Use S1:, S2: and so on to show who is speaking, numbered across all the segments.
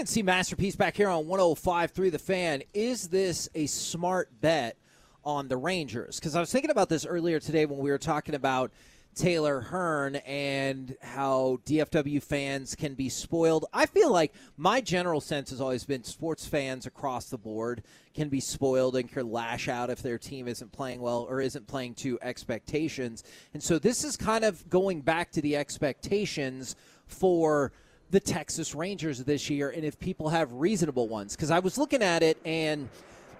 S1: CNC Masterpiece back here on 105.3 The Fan. Is this a smart bet on the Rangers? Because I was thinking about this earlier today when we were talking about Taylor Hearn and how DFW fans can be spoiled. I feel like my general sense has always been sports fans across the board can be spoiled and can lash out if their team isn't playing well or isn't playing to expectations. And so this is kind of going back to the expectations for the Texas Rangers this year and if people have reasonable ones. Because I was looking at it and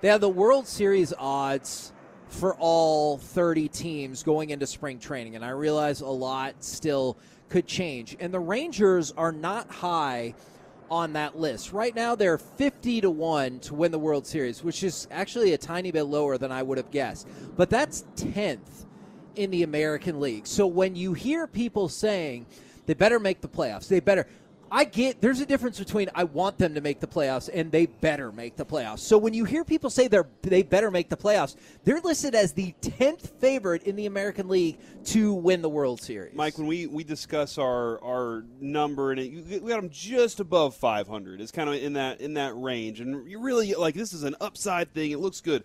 S1: they have the World Series odds for all 30 teams going into spring training. And I realize a lot still could change. And the Rangers are not high on that list. Right now, they're 50 to 1 to win the World Series, which is actually a tiny bit lower than I would have guessed. But that's 10th in the American League. So when you hear people saying they better make the playoffs, they better. I get there's a difference between I want them to make the playoffs and they better make the playoffs. So when you hear people say they're they better make the playoffs, they're listed as the tenth favorite in the American League to win the World Series.
S2: Mike, when we, we discuss our our number and it, we got them just above 500. It's kind of in that in that range, and you really like this is an upside thing. It looks good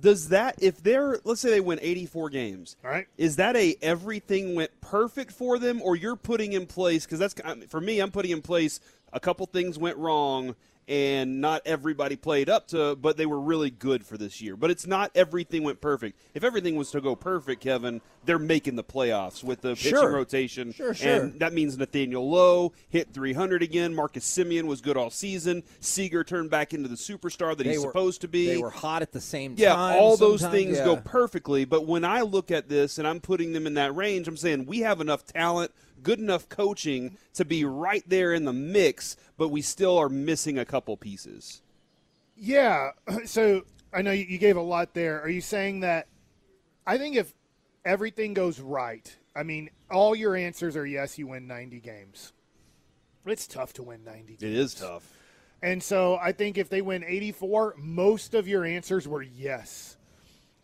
S2: does that if they're let's say they win 84 games
S3: all right.
S2: is that a everything went perfect for them or you're putting in place because that's for me i'm putting in place a couple things went wrong and not everybody played up to, but they were really good for this year. But it's not everything went perfect. If everything was to go perfect, Kevin, they're making the playoffs with the pitching
S1: sure.
S2: rotation.
S1: Sure, sure.
S2: And that means Nathaniel Lowe hit 300 again. Marcus Semien was good all season. Seager turned back into the superstar that
S1: they
S2: he's
S1: were,
S2: supposed to be.
S1: They were hot at the same
S2: yeah,
S1: time.
S2: Yeah, all those things
S1: yeah.
S2: go perfectly. But when I look at this and I'm putting them in that range, I'm saying we have enough talent – good enough coaching to be right there in the mix, but we still are missing a couple pieces.
S3: Yeah. So I know you gave a lot there. Are you saying that? I think if everything goes right, I mean, all your answers are yes, you win 90 games. It's tough to win 90 games.
S2: It is tough.
S3: And so I think if they win 84, most of your answers were yes.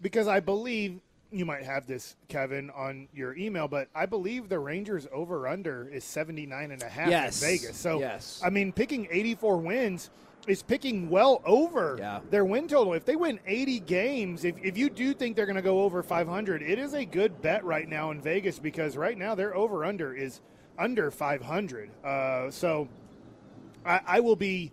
S3: Because I believe you might have this, Kevin, on your email, but I believe the Rangers over under is 79 and a half
S1: yes.
S3: in Vegas. So,
S1: yes.
S3: I mean, picking 84 wins is picking well over
S1: yeah.
S3: their win total. If they win 80 games, if, if you do think they're going to go over 500, it is a good bet right now in Vegas because right now their over under is under 500. Uh, so I, I will be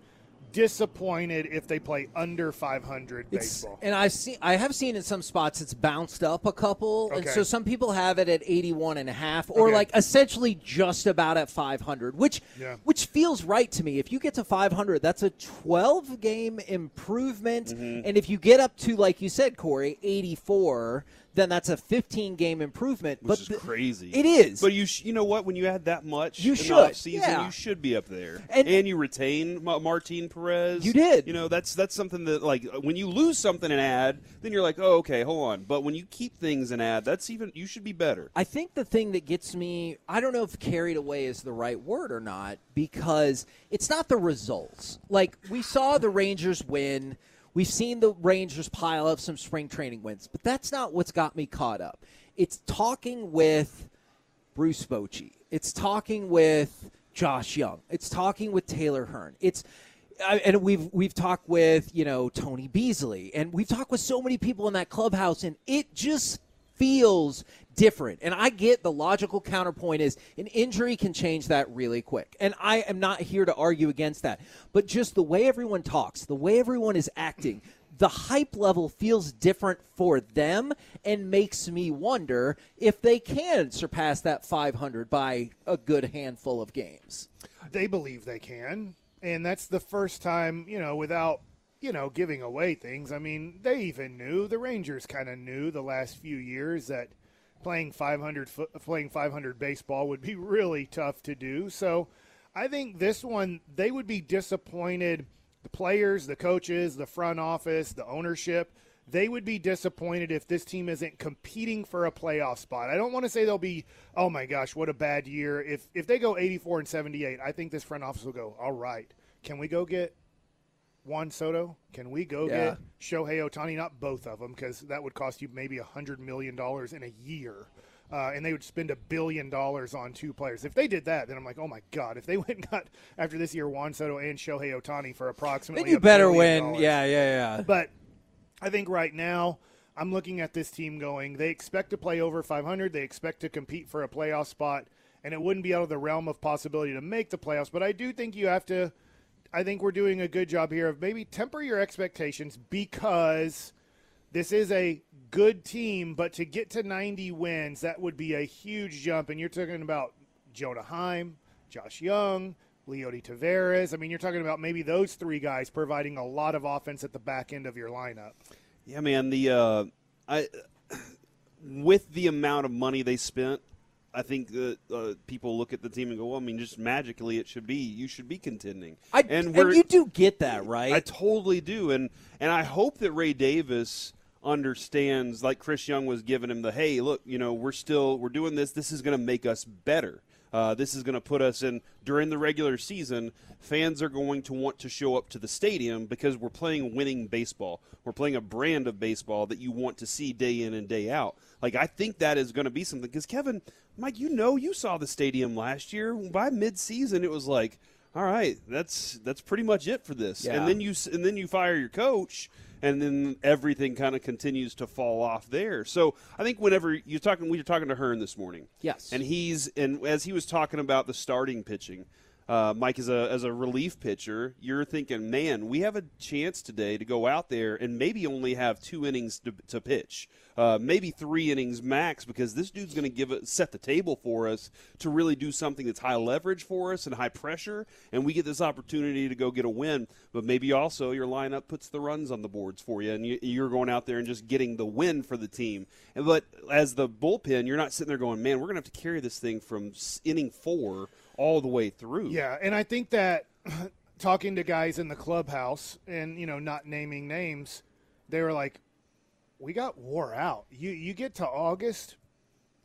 S3: disappointed if they play under 500 baseball.
S1: And I've seen I have seen in some spots it's bounced up a couple
S3: okay.
S1: and so some people have it at 81 and a half or
S3: okay.
S1: like essentially just about at 500 which
S3: yeah.
S1: which feels right to me if you get to 500 that's a 12 game improvement
S2: mm-hmm.
S1: and if you get up to like you said Corey 84 then that's a 15 game improvement.
S2: Which
S1: but
S2: is crazy.
S1: It is.
S2: But you sh- you know what? When you add that much
S1: you
S2: in
S1: should.
S2: the season,
S1: yeah.
S2: you should be up there.
S1: And,
S2: and you retain Ma- Martin Perez.
S1: You did.
S2: You know that's that's something that like when you lose something in ad, then you're like, oh okay, hold on. But when you keep things in ad, that's even you should be better.
S1: I think the thing that gets me, I don't know if carried away is the right word or not, because it's not the results. Like we saw the Rangers win. We've seen the Rangers pile up some spring training wins, but that's not what's got me caught up. It's talking with Bruce Bochy. It's talking with Josh Jung. It's talking with Taylor Hearn. It's and we've we've talked with you know Tony Beasley, and we've talked with so many people in that clubhouse, and it just feels different. And I get the logical counterpoint is an injury can change that really quick. And I am not here to argue against that. But just the way everyone talks, the way everyone is acting, the hype level feels different for them and makes me wonder if they can surpass that 500 by a good handful of games.
S3: They believe they can. And that's the first time, you know, without you know, giving away things. I mean, they even knew the Rangers kind of knew the last few years that playing 500 playing 500 baseball would be really tough to do. So, I think this one they would be disappointed. The players, the coaches, the front office, the ownership, they would be disappointed if this team isn't competing for a playoff spot. I don't want to say they'll be, oh my gosh, what a bad year. If if they go 84 and 78, I think this front office will go, all right, can we go get Juan Soto? Can we go
S1: Yeah.
S3: get Shohei Ohtani? Not both of them, because that would cost you maybe a hundred million dollars in a year. uh, and they would spend a billion dollars on two players. If they did that, then I'm like, oh my god! If they went and got after this year Juan Soto and Shohei Ohtani for approximately,
S1: Then you better win.
S3: dollars.
S1: Yeah, yeah, yeah.
S3: But I think right now, I'm looking at this team going, they expect to play over 500. They expect to compete for a playoff spot, and it wouldn't be out of the realm of possibility to make the playoffs. But I do think you have to, I think we're doing a good job here of maybe temper your expectations because this is a good team, but to get to 90 wins, that would be a huge jump. And you're talking about Jonah Heim, Josh Jung, Leody Taveras. I mean, you're talking about maybe those three guys providing a lot of offense at the back end of your lineup.
S2: Yeah, man. The uh, I with the amount of money they spent, I think that uh, people look at the team and go, "Well, I mean, just magically, it should be you should be contending."
S1: I,
S2: and
S1: and, you do get that, right?
S2: I totally do, and and I hope that Ray Davis understands, like Chris Young was giving him the, "Hey, look, you know, we're still we're doing this. This is going to make us better." Uh, this is going to put us in during the regular season. Fans are going to want to show up to the stadium because we're playing winning baseball. We're playing a brand of baseball that you want to see day in and day out. Like I think that is going to be something because Kevin, Mike, you know, you saw the stadium last year. By mid-season, it was like, all right, that's that's pretty much it for this.
S1: Yeah.
S2: And then you and then you fire your coach and then everything kind of continues to fall off there. So I think whenever you're talking, we were talking to Hearn this morning.
S1: Yes.
S2: And he's and as he was talking about the starting pitching, uh, Mike as a as a relief pitcher, you're thinking, man, we have a chance today to go out there and maybe only have two innings to, to pitch. Uh, maybe three innings max because this dude's going to give set the table for us to really do something that's high leverage for us and high pressure, and we get this opportunity to go get a win. But maybe also your lineup puts the runs on the boards for you, and you, you're going out there and just getting the win for the team. And but as the bullpen, you're not sitting there going, man, we're going to have to carry this thing from inning four all the way through.
S3: Yeah, and I think that talking to guys in the clubhouse and you know not naming names, they were like, "We got wore out. You you get to August,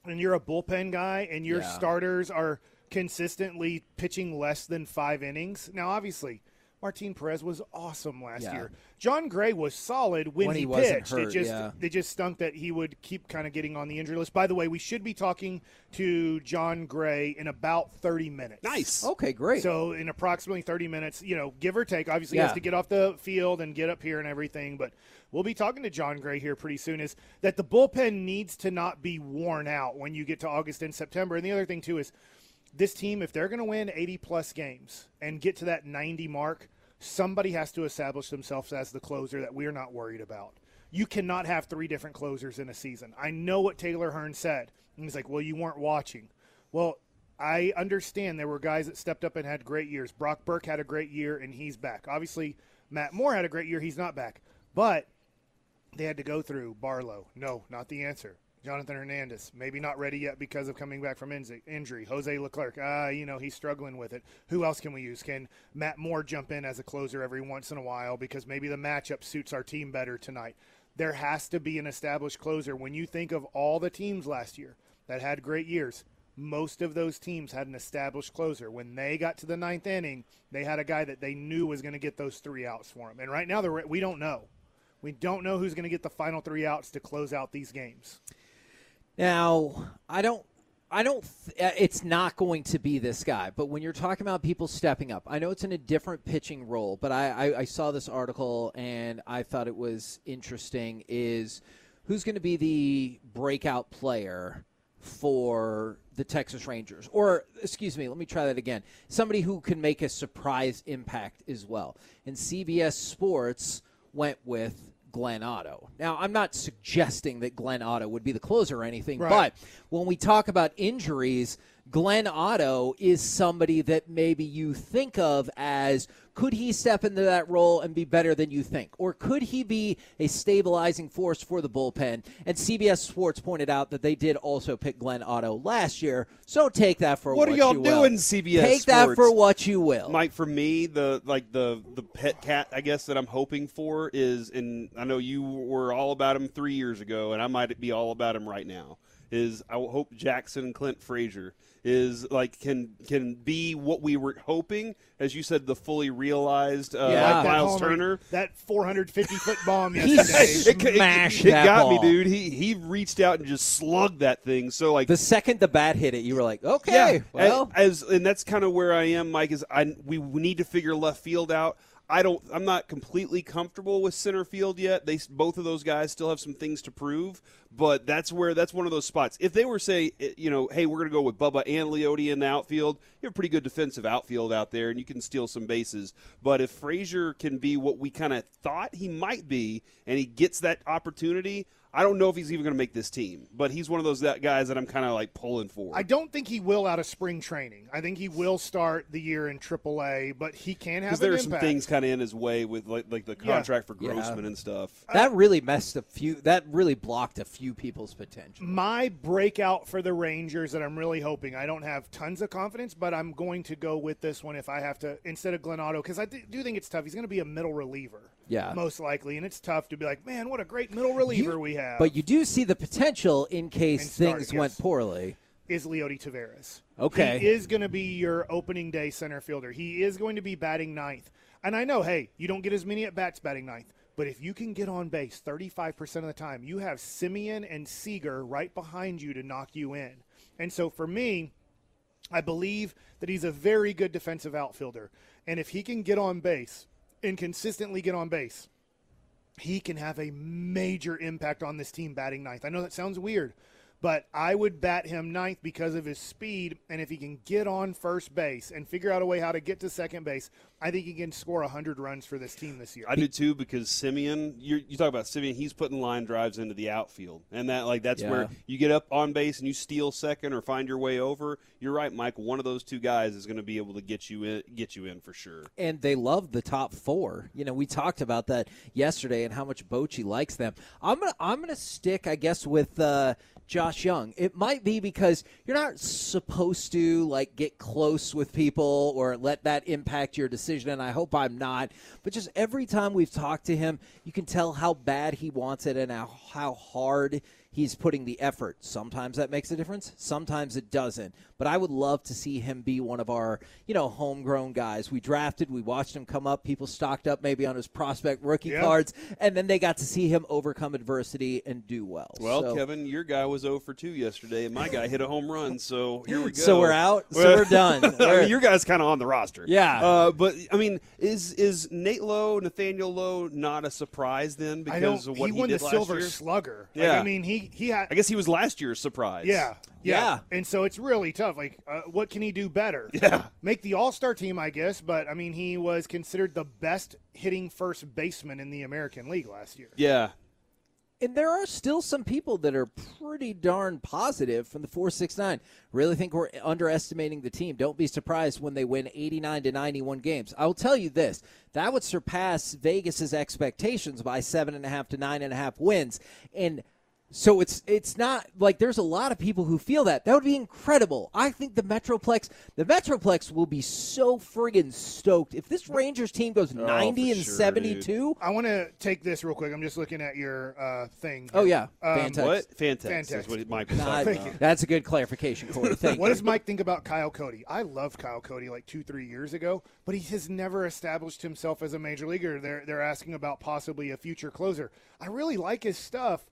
S3: and you're a bullpen guy, and your
S1: Yeah.
S3: starters are consistently pitching less than five innings. Now, obviously." Martin Perez was awesome last
S1: Yeah.
S3: year. Jon Gray was solid when,
S1: When
S3: he,
S1: he
S3: pitched.
S1: hurt,
S3: it just
S1: yeah.
S3: it just stunk that he would keep kind of getting on the injury list. By the way, we should be talking to Jon Gray in about 30 minutes.
S2: Nice.
S1: okay, great.
S3: So in approximately 30 minutes, you know, give or take, obviously he has to get off the field and get up here and everything, but we'll be talking to Jon Gray here pretty soon is that the bullpen needs to not be worn out when you get to August and September. And the other thing too is this team if they're going to win 80 plus games and get to that 90 mark, somebody has to establish themselves as the closer that we're not worried about. You cannot have three different closers in a season. I know what Taylor Hearn said. He's like, "Well, you weren't watching." Well, I understand there were guys that stepped up and had great years. Brock Burke had a great year, and he's back. Obviously, Matt Moore had a great year. He's not back. But they had to go through Barlow. No, not the answer. Jonathan Hernandez, maybe not ready yet because of coming back from inj- injury. Jose Leclerc, ah, you know, he's struggling with it. Who else can we use? Can Matt Moore jump in as a closer every once in a while because maybe the matchup suits our team better tonight? There has to be an established closer. When you think of all the teams last year that had great years, most of those teams had an established closer. When they got to the ninth inning, they had a guy that they knew was going to get those three outs for them. And right now, we don't know. We don't know who's going to get the final three outs to close out these games.
S1: Now, I don't. I don't. Th- uh, it's not going to be this guy. But when you're talking about people stepping up, I know it's in a different pitching role. But I, I, I saw this article and I thought it was interesting. Is who's going to be the breakout player for the Texas Rangers? Or excuse me, let me try that again. Somebody who can make a surprise impact as well. And CBS Sports went with Glenn Otto. Now, I'm not suggesting that Glenn Otto would be the closer or anything,
S3: Right.
S1: but when we talk about injuries, Glenn Otto is somebody that maybe you think of as could he step into that role and be better than you think? Or could he be a stabilizing force for the bullpen? And CBS Sports pointed out that they did also pick Glenn Otto last year, so take that for
S2: What you will.
S1: what,
S2: are y'all
S1: will.
S2: doing, CBS Sports?
S1: Take that for what you will.
S2: Mike, for me, the like the the pet cat, I guess that I'm hoping for is, and I know you were all about him three years ago, and I might be all about him right now. Is I hope Jackson and Clint Frazier is like can can be what we were hoping, as you said, the fully realized uh,
S1: Yeah.
S2: like
S3: That
S2: Miles
S3: homer-
S2: Turner.
S3: that 450 foot bomb
S1: He
S3: yesterday.
S2: It- it-
S1: smashed
S2: it,
S1: that
S2: got
S1: ball.
S2: me, dude. He he reached out and just slugged that thing. So like
S1: The second the bat hit it, you were like, okay,
S2: yeah,
S1: well,
S2: as, and that's kind of where I am, Mike. Is I we, we need to figure left field out. I don't. I'm not completely comfortable with center field yet. They both of those guys still have some things to prove, but that's where that's one of those spots. If they were say, eh, you know, hey, we're going to go with Bubba and Leody in the outfield, you have a pretty good defensive outfield out there, and you can steal some bases. But if Frazier can be what we kind of thought he might be, and he gets that opportunity. I don't know if he's even going to make this team, but he's one of those that guys that I'm kind of like pulling for.
S3: I don't think he will out of spring training. I think he will start the year in AAA, but he can have
S2: because
S3: an
S2: there are some
S3: impact.
S2: things kind of in his way with like like the
S3: Yeah.
S2: contract for
S1: Yeah.
S2: Grossman and stuff.
S1: Uh, that really messed a few. That really blocked a few people's potential.
S3: My breakout for the Rangers that I'm really hoping. I don't have tons of confidence, but I'm going to go with this one if I have to instead of Glenn Otto because I do think it's tough. He's going to be a middle reliever,
S1: Yeah.
S3: most likely, and it's tough to be like, man, what a great middle reliever
S1: You-
S3: we have.
S1: But you do see the potential in case
S3: start,
S1: things
S3: yes.
S1: went poorly.
S3: is Leody Taveras.
S1: Okay.
S3: He is going to be your opening day center fielder. He is going to be batting ninth. And I know, hey, you don't get as many at bats batting ninth. But if you can get on base 35% of the time, you have Semien and Seager right behind you to knock you in. And so for me, I believe that he's a very good defensive outfielder. And if he can get on base and consistently get on base, he can have a major impact on this team batting ninth. I know that sounds weird, but I would bat him ninth because of his speed. And if he can get on first base and figure out a way how to get to second base, I think he can score 100 runs for this team this year.
S2: I do too because Semien, you you talk about Semien, he's putting line drives into the outfield, and that like that's
S1: Yeah.
S2: where you get up on base and you steal second or find your way over. You're right, Mike. One of those two guys is going to be able to get you in, get you in for sure.
S1: and they love the top four. You know, we talked about that yesterday and how much Bochy likes them. I'm gonna I'm gonna stick, I guess, with uh, Josh Jung. It might be because you're not supposed to like get close with people or let that impact your decision, and I hope I'm not. But just every time we've talked to him, you can tell how bad he wants it and how how hard he's putting the effort. Sometimes that makes a difference, sometimes it doesn't. But I would love to see him be one of our, you know, homegrown guys. We drafted, we watched him come up, people stocked up maybe on his prospect rookie
S3: Yeah.
S1: cards, and then they got to see him overcome adversity and do well.
S2: Well,
S1: So-
S2: Kevin, your guy was 0 for 2 yesterday, and my guy hit a home run. So here we go.
S1: So we're out. So we're done. We're-
S2: mean, your guy's kind of on the roster.
S1: Yeah.
S2: Uh, but I mean, is is Nate Lowe, Nathaniel Lowe, not a surprise then because of what
S3: he
S2: he,
S3: won
S2: did
S3: the Silver
S2: year?
S3: Slugger. Like,
S2: Yeah.
S3: I mean, he he had.
S2: I guess he was last year's surprise.
S3: Yeah, yeah,
S1: Yeah.
S3: And so it's really tough. Like, uh, what can he do better?
S2: Yeah.
S3: Make the All Star team, I guess. But I mean, he was considered the best hitting first baseman in the American League last year.
S2: Yeah.
S1: And there are still some people that are pretty darn positive from the 469. Really think we're underestimating the team. Don't be surprised when they win 89 to 91 games. I will tell you this that would surpass Vegas's expectations by seven and a half to nine and a half wins. And so it's it's not like there's a lot of people who feel that. That would be incredible. I think the Metroplex the Metroplex will be so friggin' stoked if this Rangers team goes 90 and
S2: Oh, sure,
S1: 72.
S3: I want to take this real quick. I'm just looking at your uh, thing.
S1: Oh yeah,
S3: Um,
S1: fantastic.
S2: What? Fantex,
S3: Fantex.
S2: is what Mike was
S1: Nah,
S2: talking about.
S1: that's a good clarification, Corey. Thank
S3: What
S1: you.
S3: does Mike think about Kyle Cody? I love Kyle Cody like two, three years ago, but he has never established himself as a major leaguer. They're they're asking about possibly a future closer. I really like his stuff,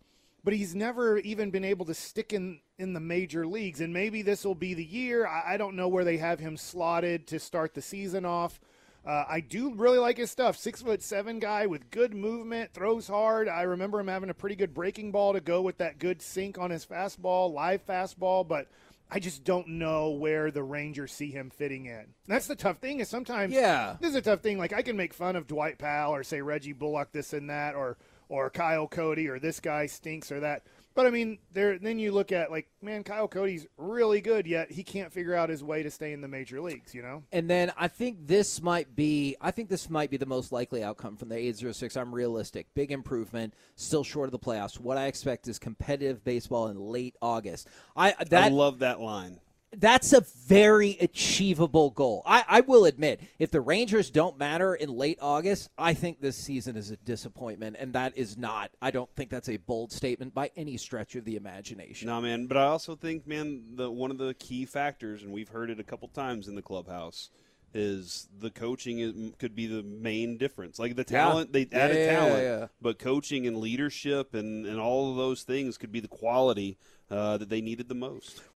S3: but he's never even been able to stick in in the major leagues. And maybe this will be the year. I, I don't know where they have him slotted to start the season off. Uh, I do really like his stuff. Six foot seven guy with good movement, throws hard. I remember him having a pretty good breaking ball to go with that good sink on his fastball, live fastball. But I just don't know where the Rangers see him fitting in. That's the tough thing. Is sometimes
S1: Yeah.
S3: this is a tough thing. Like I can make fun of Dwight Powell or say Reggie Bullock this and that, or or Kyle Cody or this guy stinks or that. But I mean, there. Then you look at like, man, Kyle Cody's really good, yet he can't figure out his way to stay in the major leagues. You know?
S1: And then I think this might be I think this might be the most likely outcome from the 806. I'm realistic. Big improvement, still short of the playoffs. What I expect is competitive baseball in late August. I
S2: I love that line.
S1: That's a very achievable goal. I, I, will admit, if the Rangers don't matter in late August, I think this season is a disappointment, and that is not. I don't think that's a bold statement by any stretch of the imagination.
S2: No, man. But I also think, man, the one of the key factors, and we've heard it a couple times in the clubhouse, is the coaching is, could be the main difference. Like the talent,
S1: yeah.
S2: they added
S1: yeah,
S2: talent,
S1: yeah,
S2: but coaching and leadership and, and all of those things could be the quality uh, that they needed the most.